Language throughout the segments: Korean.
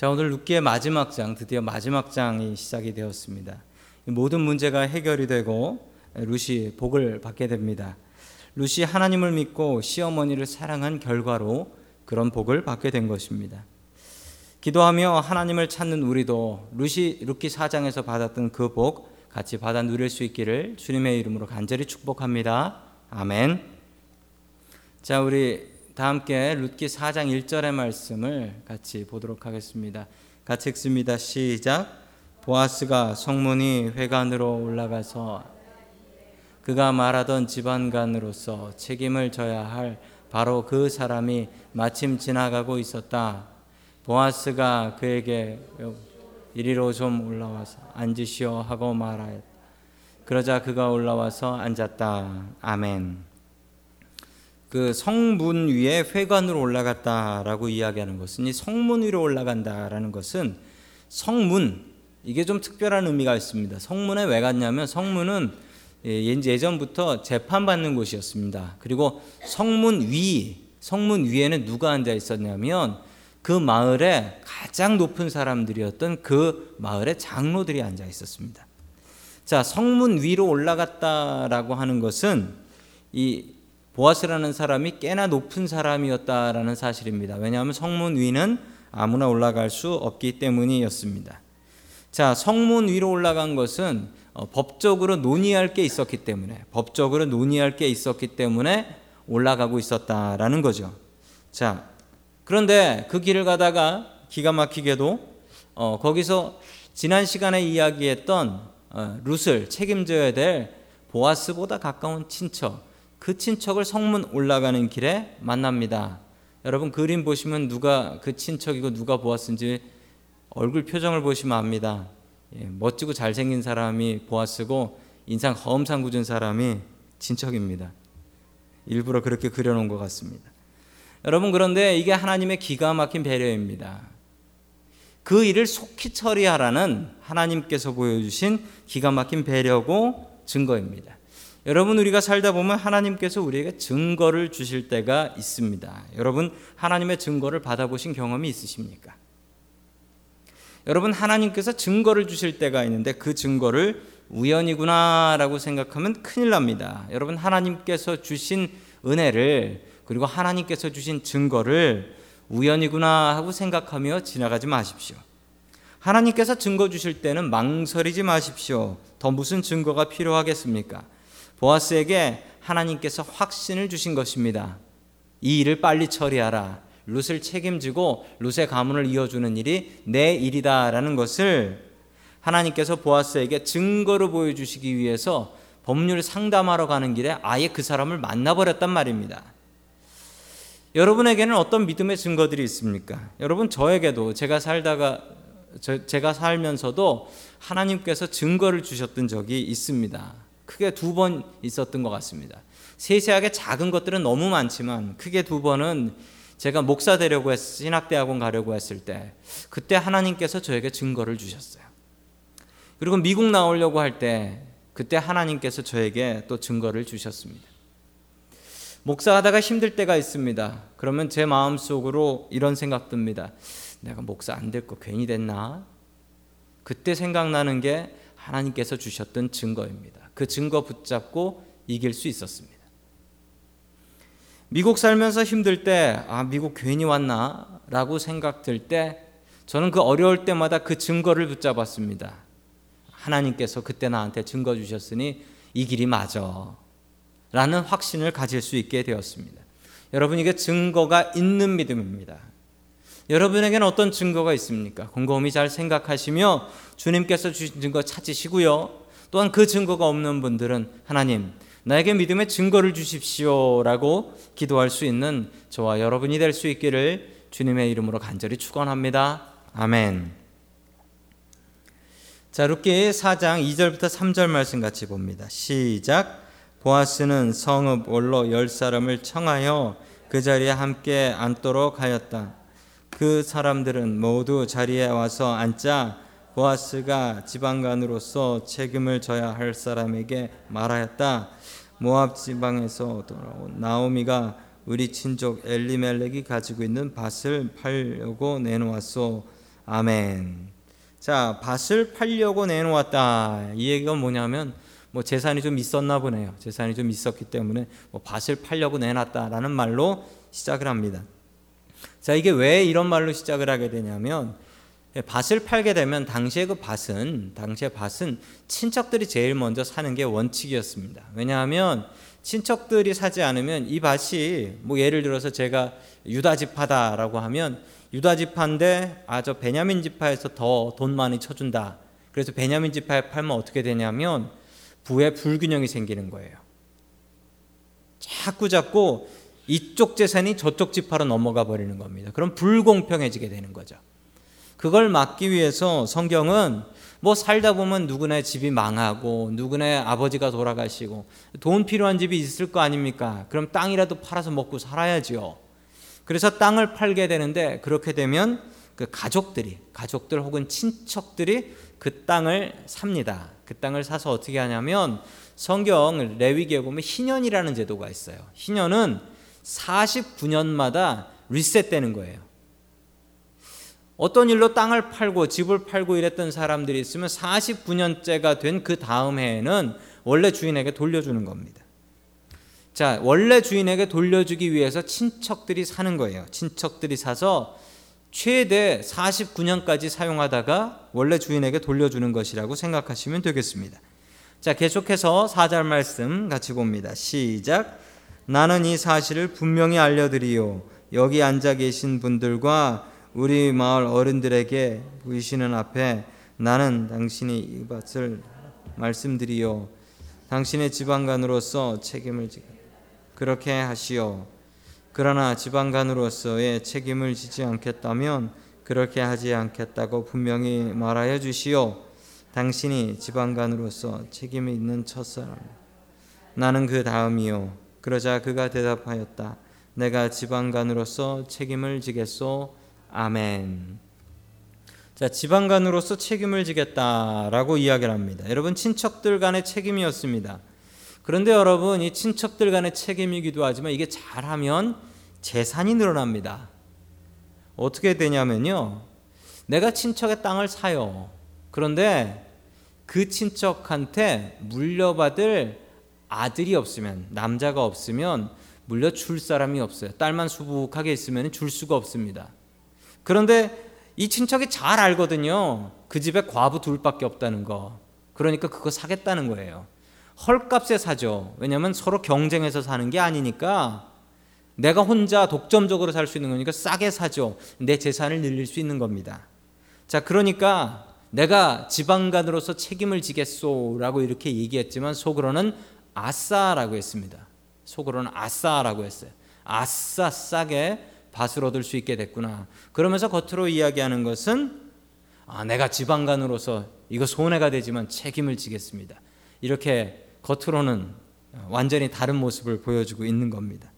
자, 오늘 룻기의 마지막 장, 드디어 마지막 장이 시작이 되었습니다. 모든 문제가 해결이 되고 룻이 복을 받게 됩니다. 룻이 하나님을 믿고 시어머니를 사랑한 결과로 그런 복을 받게 된 것입니다. 기도하며 하나님을 찾는 우리도 룻이 룻기 4장에서 받았던 그 복 같이 받아 누릴 수 있기를 주님의 이름으로 간절히 축복합니다. 아멘. 자, 우리 다 함께 룻기 4장 1절의 말씀을 같이 보도록 하겠습니다. 같이 읽습니다. 시작. 보아스가 성문이 회관으로 올라가서 그가 말하던 집안관으로서 책임을 져야 할 바로 그 사람이 마침 지나가고 있었다. 보아스가 그에게 이리로 좀 올라와서 앉으시오 하고 말하였다. 그러자 그가 올라와서 앉았다. 아멘. 그 성문 위에 회관으로 올라갔다라고 이야기하는 것은 이 성문 위로 올라간다라는 것은 성문 이게 좀 특별한 의미가 있습니다. 성문에 왜 갔냐면 성문은 예, 예전부터 재판받는 곳이었습니다. 그리고 성문 위 성문 위에는 누가 앉아 있었냐면 그 마을에 가장 높은 사람들이었던 그 마을의 장로들이 앉아 있었습니다. 자, 성문 위로 올라갔다라고 하는 것은 이 보아스라는 사람이 꽤나 높은 사람이었다라는 사실입니다. 왜냐하면 성문 위는 아무나 올라갈 수 없기 때문이었습니다. 자, 성문 위로 올라간 것은 어, 법적으로 논의할 게 있었기 때문에 법적으로 논의할 게 있었기 때문에 올라가고 있었다라는 거죠. 자, 그런데 그 길을 가다가 기가 막히게도 어, 거기서 지난 시간에 이야기했던 어, 룻을 책임져야 될 보아스보다 가까운 친척 그 친척을 성문 올라가는 길에 만납니다. 여러분 그림 보시면 누가 그 친척이고 누가 보았은지 얼굴 표정을 보시면 압니다. 예, 멋지고 잘생긴 사람이 보았쓰고 인상 허음상궂은 사람이 친척입니다. 일부러 그렇게 그려놓은 것 같습니다. 여러분 그런데 이게 하나님의 기가 막힌 배려입니다. 그 일을 속히 처리하라는 하나님께서 보여주신 기가 막힌 배려고 증거입니다. 여러분 우리가 살다 보면 하나님께서 우리에게 증거를 주실 때가 있습니다. 여러분 하나님의 증거를 받아보신 경험이 있으십니까? 여러분 하나님께서 증거를 주실 때가 있는데 그 증거를 우연이구나라고 생각하면 큰일 납니다. 여러분 하나님께서 주신 은혜를 그리고 하나님께서 주신 증거를 우연이구나 하고 생각하며 지나가지 마십시오. 하나님께서 증거 주실 때는 망설이지 마십시오. 더 무슨 증거가 필요하겠습니까? 보아스에게 하나님께서 확신을 주신 것입니다. 이 일을 빨리 처리하라. 룻을 책임지고 룻의 가문을 이어주는 일이 내 일이다라는 것을 하나님께서 보아스에게 증거로 보여주시기 위해서 법률 상담하러 가는 길에 아예 그 사람을 만나버렸단 말입니다. 여러분에게는 어떤 믿음의 증거들이 있습니까? 여러분 저에게도 제가 살다가 저, 제가 살면서도 하나님께서 증거를 주셨던 적이 있습니다. 크게 두 번 있었던 것 같습니다. 세세하게 작은 것들은 너무 많지만 크게 두 번은 제가 목사 되려고 했, 신학대학원 가려고 했을 때 그때 하나님께서 저에게 증거를 주셨어요. 그리고 미국 나오려고 할 때 그때 하나님께서 저에게 또 증거를 주셨습니다. 목사하다가 힘들 때가 있습니다. 그러면 제 마음속으로 이런 생각 듭니다. 내가 목사 안 될 거 괜히 됐나? 그때 생각나는 게 하나님께서 주셨던 증거입니다. 그 증거 붙잡고 이길 수 있었습니다. 미국 살면서 힘들 때, 아, 미국 괜히 왔나? 라고 생각 들 때, 저는 그 어려울 때마다 그 증거를 붙잡았습니다. 하나님께서 그때 나한테 증거 주셨으니 이 길이 맞아. 라는 확신을 가질 수 있게 되었습니다. 여러분, 이게 증거가 있는 믿음입니다. 여러분에게는 어떤 증거가 있습니까? 곰곰이 잘 생각하시며 주님께서 주신 증거 찾으시고요. 또한 그 증거가 없는 분들은 하나님, 나에게 믿음의 증거를 주십시오라고 기도할 수 있는 저와 여러분이 될 수 있기를 주님의 이름으로 간절히 축원합니다. 아멘. 자, 룻기 4장 2절부터 3절 말씀 같이 봅니다. 시작. 보아스는 성읍 올로 열 사람을 청하여 그 자리에 함께 앉도록 하였다. 그 사람들은 모두 자리에 와서 앉자 보아스가 지방관으로서 책임을 져야 할 사람에게 말하였다. 모압 지방에서 돌아온 나오미가 우리 친족 엘리멜렉이 가지고 있는 밭을 팔려고 내놓았소. 아멘. 자, 밭을 팔려고 내놓았다. 이 얘기가 뭐냐면 뭐 재산이 좀 있었나 보네요. 재산이 좀 있었기 때문에 뭐 밭을 팔려고 내놨다라는 말로 시작을 합니다. 자, 이게 왜 이런 말로 시작을 하게 되냐면 밭을 팔게 되면 당시에 그 밭은 당시에 밭은 친척들이 제일 먼저 사는 게 원칙이었습니다. 왜냐하면 친척들이 사지 않으면 이 밭이 뭐 예를 들어서 제가 유다 지파다라고 하면 유다 지파인데 아 저 베냐민 지파에서 더 돈 많이 쳐준다. 그래서 베냐민 지파에 팔면 어떻게 되냐면 부의 불균형이 생기는 거예요. 자꾸 자꾸 이쪽 재산이 저쪽 지파로 넘어가 버리는 겁니다. 그럼 불공평해지게 되는 거죠. 그걸 막기 위해서 성경은 뭐 살다 보면 누구네 집이 망하고 누구네 아버지가 돌아가시고 돈 필요한 집이 있을 거 아닙니까? 그럼 땅이라도 팔아서 먹고 살아야지요. 그래서 땅을 팔게 되는데 그렇게 되면 그 가족들이 가족들 혹은 친척들이 그 땅을 삽니다. 그 땅을 사서 어떻게 하냐면 성경 레위기에 보면 희년이라는 제도가 있어요. 희년은 49년마다 리셋되는 거예요. 어떤 일로 땅을 팔고 집을 팔고 이랬던 사람들이 있으면 49년째가 된 그 다음 해에는 원래 주인에게 돌려주는 겁니다. 자, 원래 주인에게 돌려주기 위해서 친척들이 사는 거예요. 친척들이 사서 최대 49년까지 사용하다가 원래 주인에게 돌려주는 것이라고 생각하시면 되겠습니다. 자, 계속해서 4절 말씀 같이 봅니다. 시작. 나는 이 사실을 분명히 알려드리요. 여기 앉아 계신 분들과 우리 마을 어른들에게 보이시는 앞에 나는 당신이 이 밭을 말씀드리요. 당신의 지방간으로서 책임을 지 그렇게 하시오. 그러나 지방간으로서의 책임을 지지 않겠다면 그렇게 하지 않겠다고 분명히 말하여 주시오. 당신이 지방간으로서 책임이 있는 첫사람. 나는 그 다음이요. 그러자 그가 대답하였다. 내가 지방간으로서 책임을 지겠소 아멘. 자, 지방간으로서 책임을 지겠다라고 이야기를 합니다. 여러분 친척들 간의 책임이었습니다. 그런데 여러분 이 친척들 간의 책임이기도 하지만 이게 잘하면 재산이 늘어납니다. 어떻게 되냐면요. 내가 친척의 땅을 사요. 그런데 그 친척한테 물려받을 아들이 없으면 남자가 없으면 물려줄 사람이 없어요. 딸만 수북하게 있으면 줄 수가 없습니다. 그런데 이 친척이 잘 알거든요. 그 집에 과부 둘밖에 없다는 거. 그러니까 그거 사겠다는 거예요. 헐값에 사죠. 왜냐하면 서로 경쟁해서 사는 게 아니니까 내가 혼자 독점적으로 살 수 있는 거니까 싸게 사죠. 내 재산을 늘릴 수 있는 겁니다. 자, 그러니까 내가 지방간으로서 책임을 지겠소라고 이렇게 얘기했지만 속으로는 아싸라고 했습니다. 속으로는 아싸라고 했어요. 아싸 싸게 밭을 얻을 수 있게 됐구나. 그러면서 겉으로 이야기하는 것은 아, 내가 지방간으로서 이거 손해가 되지만 책임을 지겠습니다. 이렇게 겉으로는 완전히 다른 모습을 보여주고 있는 겁니다.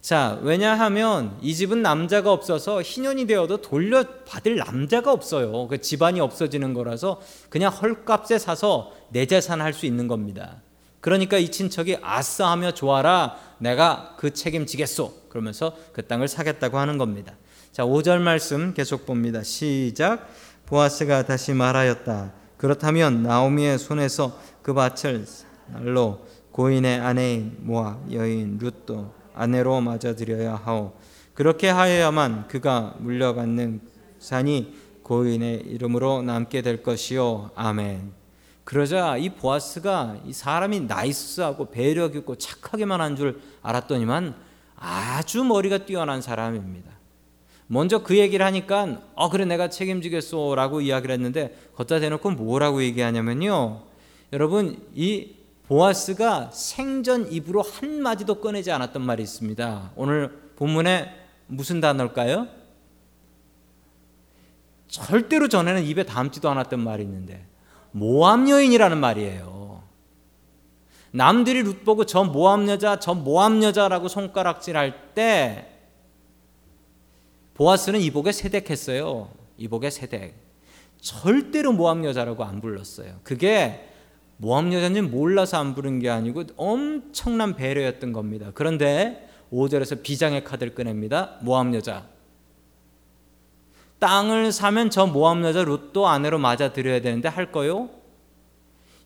자, 왜냐하면 이 집은 남자가 없어서 희년이 되어도 돌려받을 남자가 없어요. 그 집안이 없어지는 거라서 그냥 헐값에 사서 내 재산 할 수 있는 겁니다. 그러니까 이 친척이 아싸하며 좋아라 내가 그 책임지겠소. 그러면서 그 땅을 사겠다고 하는 겁니다. 자, 5절 말씀 계속 봅니다. 시작. 보아스가 다시 말하였다. 그렇다면 나오미의 손에서 그 밭을 날로 고인의 아내인 모압 여인 룻도 아내로 맞아들여야 하오. 그렇게 하여야만 그가 물려받는 산이 고인의 이름으로 남게 될 것이요. 아멘. 그러자 이 보아스가 이 사람이 나이스하고 배려 있고 력 착하게만 한 줄 알았더니만 아주 머리가 뛰어난 사람입니다. 먼저 그 얘기를 하니까 어 그래 내가 책임지겠소라고 이야기를 했는데 걷다 대놓고 뭐라고 얘기하냐면요. 여러분 이 보아스가 생전 입으로 한 마디도 꺼내지 않았던 말이 있습니다. 오늘 본문에 무슨 단어일까요? 절대로 전에는 입에 담지도 않았던 말이 있는데 모함 여인이라는 말이에요. 남들이 룻 보고 저 모함 여자, 저 모함 여자라고 손가락질할 때 보아스는 이복에 세댁했어요. 이복에 세댁. 절대로 모함 여자라고 안 불렀어요. 그게 모함 여자인지 몰라서 안 부른 게 아니고 엄청난 배려였던 겁니다. 그런데 5절에서 비장의 카드를 꺼냅니다. 모함 여자. 땅을 사면 저 모함 여자 룻도 아내로 맞아 들여야 되는데 할 거요?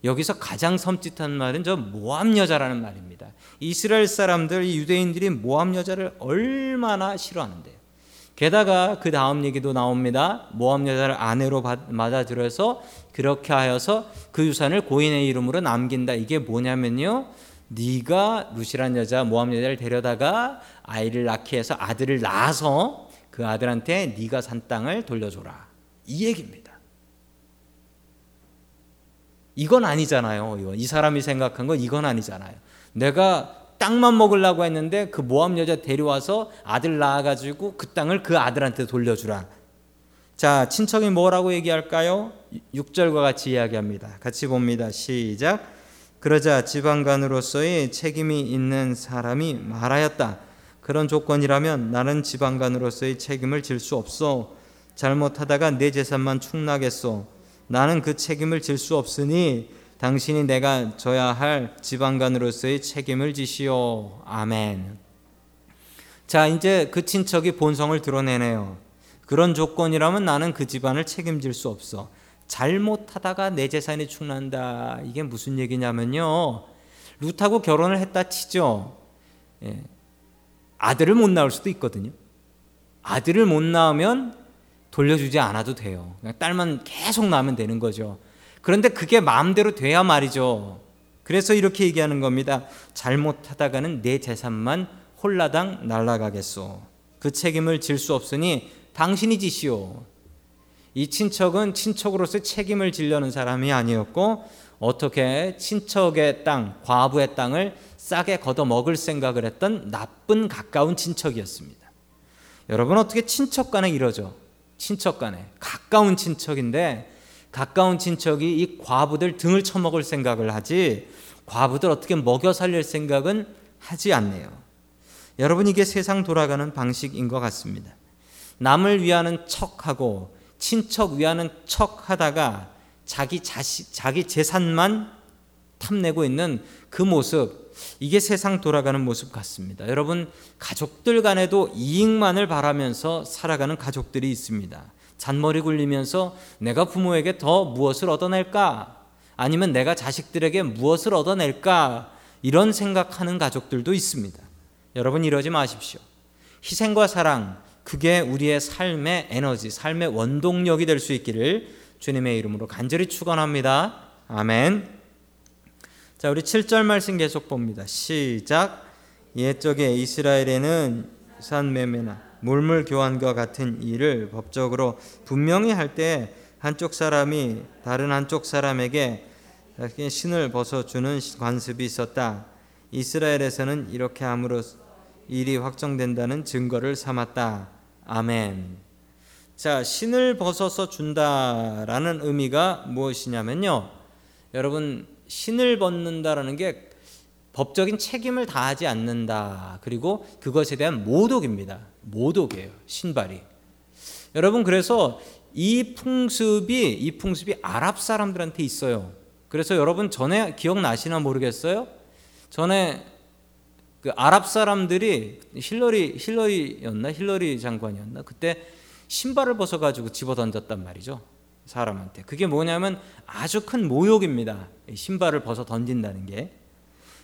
여기서 가장 섬찟한 말은 저 모함 여자라는 말입니다. 이스라엘 사람들, 유대인들이 모함 여자를 얼마나 싫어하는데. 게다가 그 다음 얘기도 나옵니다. 모함 여자를 아내로 맞아들여서 그렇게 하여서 그 유산을 고인의 이름으로 남긴다. 이게 뭐냐면요. 네가 루시란 여자 모함 여자를 데려다가 아이를 낳게 해서 아들을 낳아서 그 아들한테 네가 산 땅을 돌려줘라. 이 얘기입니다. 이건 아니잖아요. 이건 이 사람이 생각한 건 이건 아니잖아요. 내가 땅만 먹으려고 했는데 그 모함 여자 데려와서 아들 낳아가지고 그 땅을 그 아들한테 돌려주라. 자, 친척이 뭐라고 얘기할까요? 6절과 같이 이야기합니다. 같이 봅니다. 시작. 그러자 지방간으로서의 책임이 있는 사람이 말하였다. 그런 조건이라면 나는 지방간으로서의 책임을 질 수 없어. 잘못하다가 내 재산만 축나겠소. 나는 그 책임을 질 수 없으니 당신이 내가 져야 할 지방간으로서의 책임을 지시오. 아멘. 자, 이제 그 친척이 본성을 드러내네요. 그런 조건이라면 나는 그 집안을 책임질 수 없어. 잘못하다가 내 재산이 축난다. 이게 무슨 얘기냐면요. 룻하고 결혼을 했다 치죠. 예. 아들을 못 낳을 수도 있거든요. 아들을 못 낳으면 돌려주지 않아도 돼요. 그냥 딸만 계속 낳으면 되는 거죠. 그런데 그게 마음대로 돼야 말이죠. 그래서 이렇게 얘기하는 겁니다. 잘못하다가는 내 재산만 홀라당 날라가겠소. 그 책임을 질 수 없으니 당신이 지시오. 이 친척은 친척으로서 책임을 지려는 사람이 아니었고 어떻게 친척의 땅, 과부의 땅을 싸게 걷어 먹을 생각을 했던 나쁜 가까운 친척이었습니다. 여러분 어떻게 친척 간에 이러죠? 친척 간에 가까운 친척인데 가까운 친척이 이 과부들 등을 쳐먹을 생각을 하지 과부들 어떻게 먹여 살릴 생각은 하지 않네요. 여러분 이게 세상 돌아가는 방식인 것 같습니다. 남을 위하는 척하고 친척 위하는 척하다가 자기 자식 자기 재산만 탐내고 있는 그 모습 이게 세상 돌아가는 모습 같습니다. 여러분 가족들 간에도 이익만을 바라면서 살아가는 가족들이 있습니다. 잔머리 굴리면서 내가 부모에게 더 무엇을 얻어낼까? 아니면 내가 자식들에게 무엇을 얻어낼까? 이런 생각하는 가족들도 있습니다. 여러분 이러지 마십시오. 희생과 사랑, 그게 우리의 삶의 에너지, 삶의 원동력이 될 수 있기를 주님의 이름으로 간절히 축원합니다. 아멘. 자, 우리 7절 말씀 계속 봅니다. 시작. 옛적에 이스라엘에는 산매매나 물물 교환과 같은 일을 법적으로 분명히 할 때 한쪽 사람이 다른 한쪽 사람에게 신을 벗어 주는 관습이 있었다. 이스라엘에서는 이렇게 함으로 일이 확정된다는 증거를 삼았다. 아멘. 자, 신을 벗어서 준다라는 의미가 무엇이냐면요. 여러분, 신을 벗는다라는 게 법적인 책임을 다하지 않는다. 그리고 그것에 대한 모독입니다. 모독이에요. 신발이. 여러분 그래서 이 풍습이 이 풍습이 아랍 사람들한테 있어요. 그래서 여러분 전에 기억나시나 모르겠어요? 전에 그 아랍 사람들이 힐러리 힐러리였나 힐러리 장관이었나 그때 신발을 벗어 가지고 집어 던졌단 말이죠. 사람한테. 그게 뭐냐면 아주 큰 모욕입니다. 신발을 벗어 던진다는 게.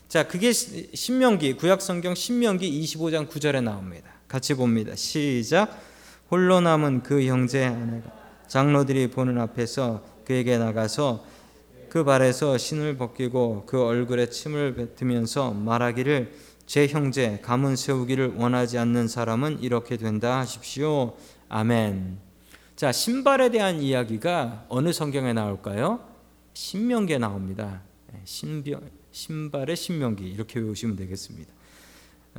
자, 그게 신명기 구약 성경 신명기 25장 9절에 나옵니다. 같이 봅니다. 시작. 홀로 남은 그 형제 아내가 장로들이 보는 앞에서 그에게 나가서 그 발에서 신을 벗기고 그 얼굴에 침을 뱉으면서 말하기를 제 형제 가문 세우기를 원하지 않는 사람은 이렇게 된다 하십시오. 아멘. 자, 신발에 대한 이야기가 어느 성경에 나올까요? 신명기에 나옵니다. 네, 신병, 신발의 신명기 이렇게 외우시면 되겠습니다.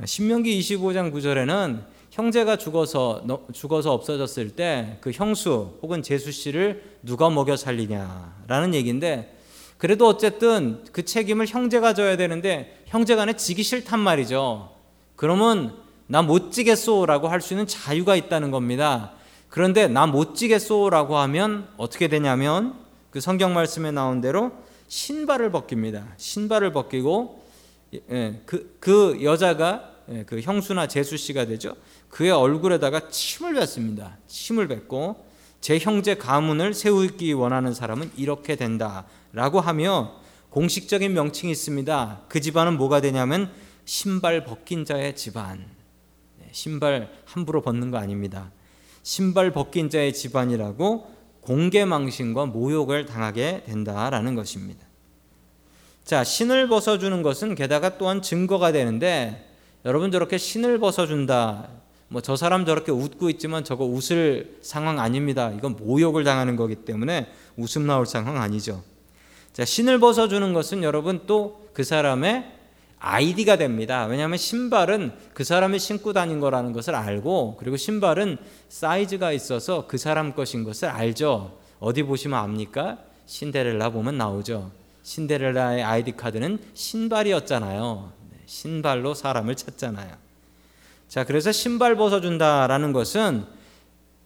신명기 25장 9절에는 형제가 죽어서 죽어서 없어졌을 때 그 형수 혹은 제수 씨를 누가 먹여 살리냐라는 얘기인데 그래도 어쨌든 그 책임을 형제가 져야 되는데 형제간에 지기 싫단 말이죠. 그러면 나 못 지겠소라고 할 수 있는 자유가 있다는 겁니다. 그런데 나 못 지겠소라고 하면 어떻게 되냐면 그 성경 말씀에 나온 대로 신발을 벗깁니다. 신발을 벗기고 예, 그, 그 여자가 예, 그 형수나 제수 씨가 되죠. 그의 얼굴에다가 침을 뱉습니다. 침을 뱉고 제 형제 가문을 세우기 원하는 사람은 이렇게 된다라고 하며 공식적인 명칭이 있습니다. 그 집안은 뭐가 되냐면 신발 벗긴 자의 집안. 네, 신발 함부로 벗는 거 아닙니다. 신발 벗긴 자의 집안이라고 공개 망신과 모욕을 당하게 된다라는 것입니다. 자, 신을 벗어주는 것은 게다가 또한 증거가 되는데 여러분 저렇게 신을 벗어준다. 뭐 저 사람 저렇게 웃고 있지만 저거 웃을 상황 아닙니다. 이건 모욕을 당하는 거기 때문에 웃음 나올 상황 아니죠. 자, 신을 벗어주는 것은 여러분 또 그 사람의 아이디가 됩니다. 왜냐하면 신발은 그 사람이 신고 다닌 거라는 것을 알고 그리고 신발은 사이즈가 있어서 그 사람 것인 것을 알죠. 어디 보시면 압니까? 신데렐라 보면 나오죠. 신데렐라의 아이디 카드는 신발이었잖아요. 네, 신발로 사람을 찾잖아요. 자, 그래서 신발 벗어준다라는 것은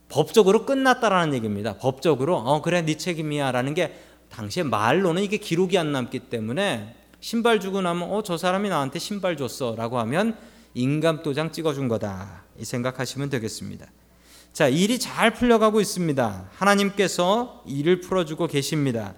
법적으로 끝났다라는 얘기입니다. 법적으로 어 그래 네 책임이야라는 게 당시에 말로는 이게 기록이 안 남기 때문에 신발 주고 나면 어 저 사람이 나한테 신발 줬어라고 하면 인감 도장 찍어준 거다 이 생각하시면 되겠습니다. 자 일이 잘 풀려가고 있습니다. 하나님께서 일을 풀어주고 계십니다.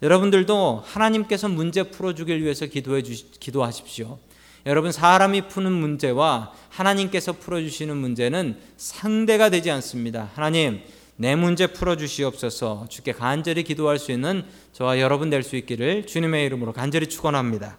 여러분들도 하나님께서 문제 풀어주길 위해서 기도해 주 기도하십시오. 여러분 사람이 푸는 문제와 하나님께서 풀어주시는 문제는 상대가 되지 않습니다. 하나님 내 문제 풀어 주시옵소서 주께 간절히 기도할 수 있는 저와 여러분 될 수 있기를 주님의 이름으로 간절히 축원합니다.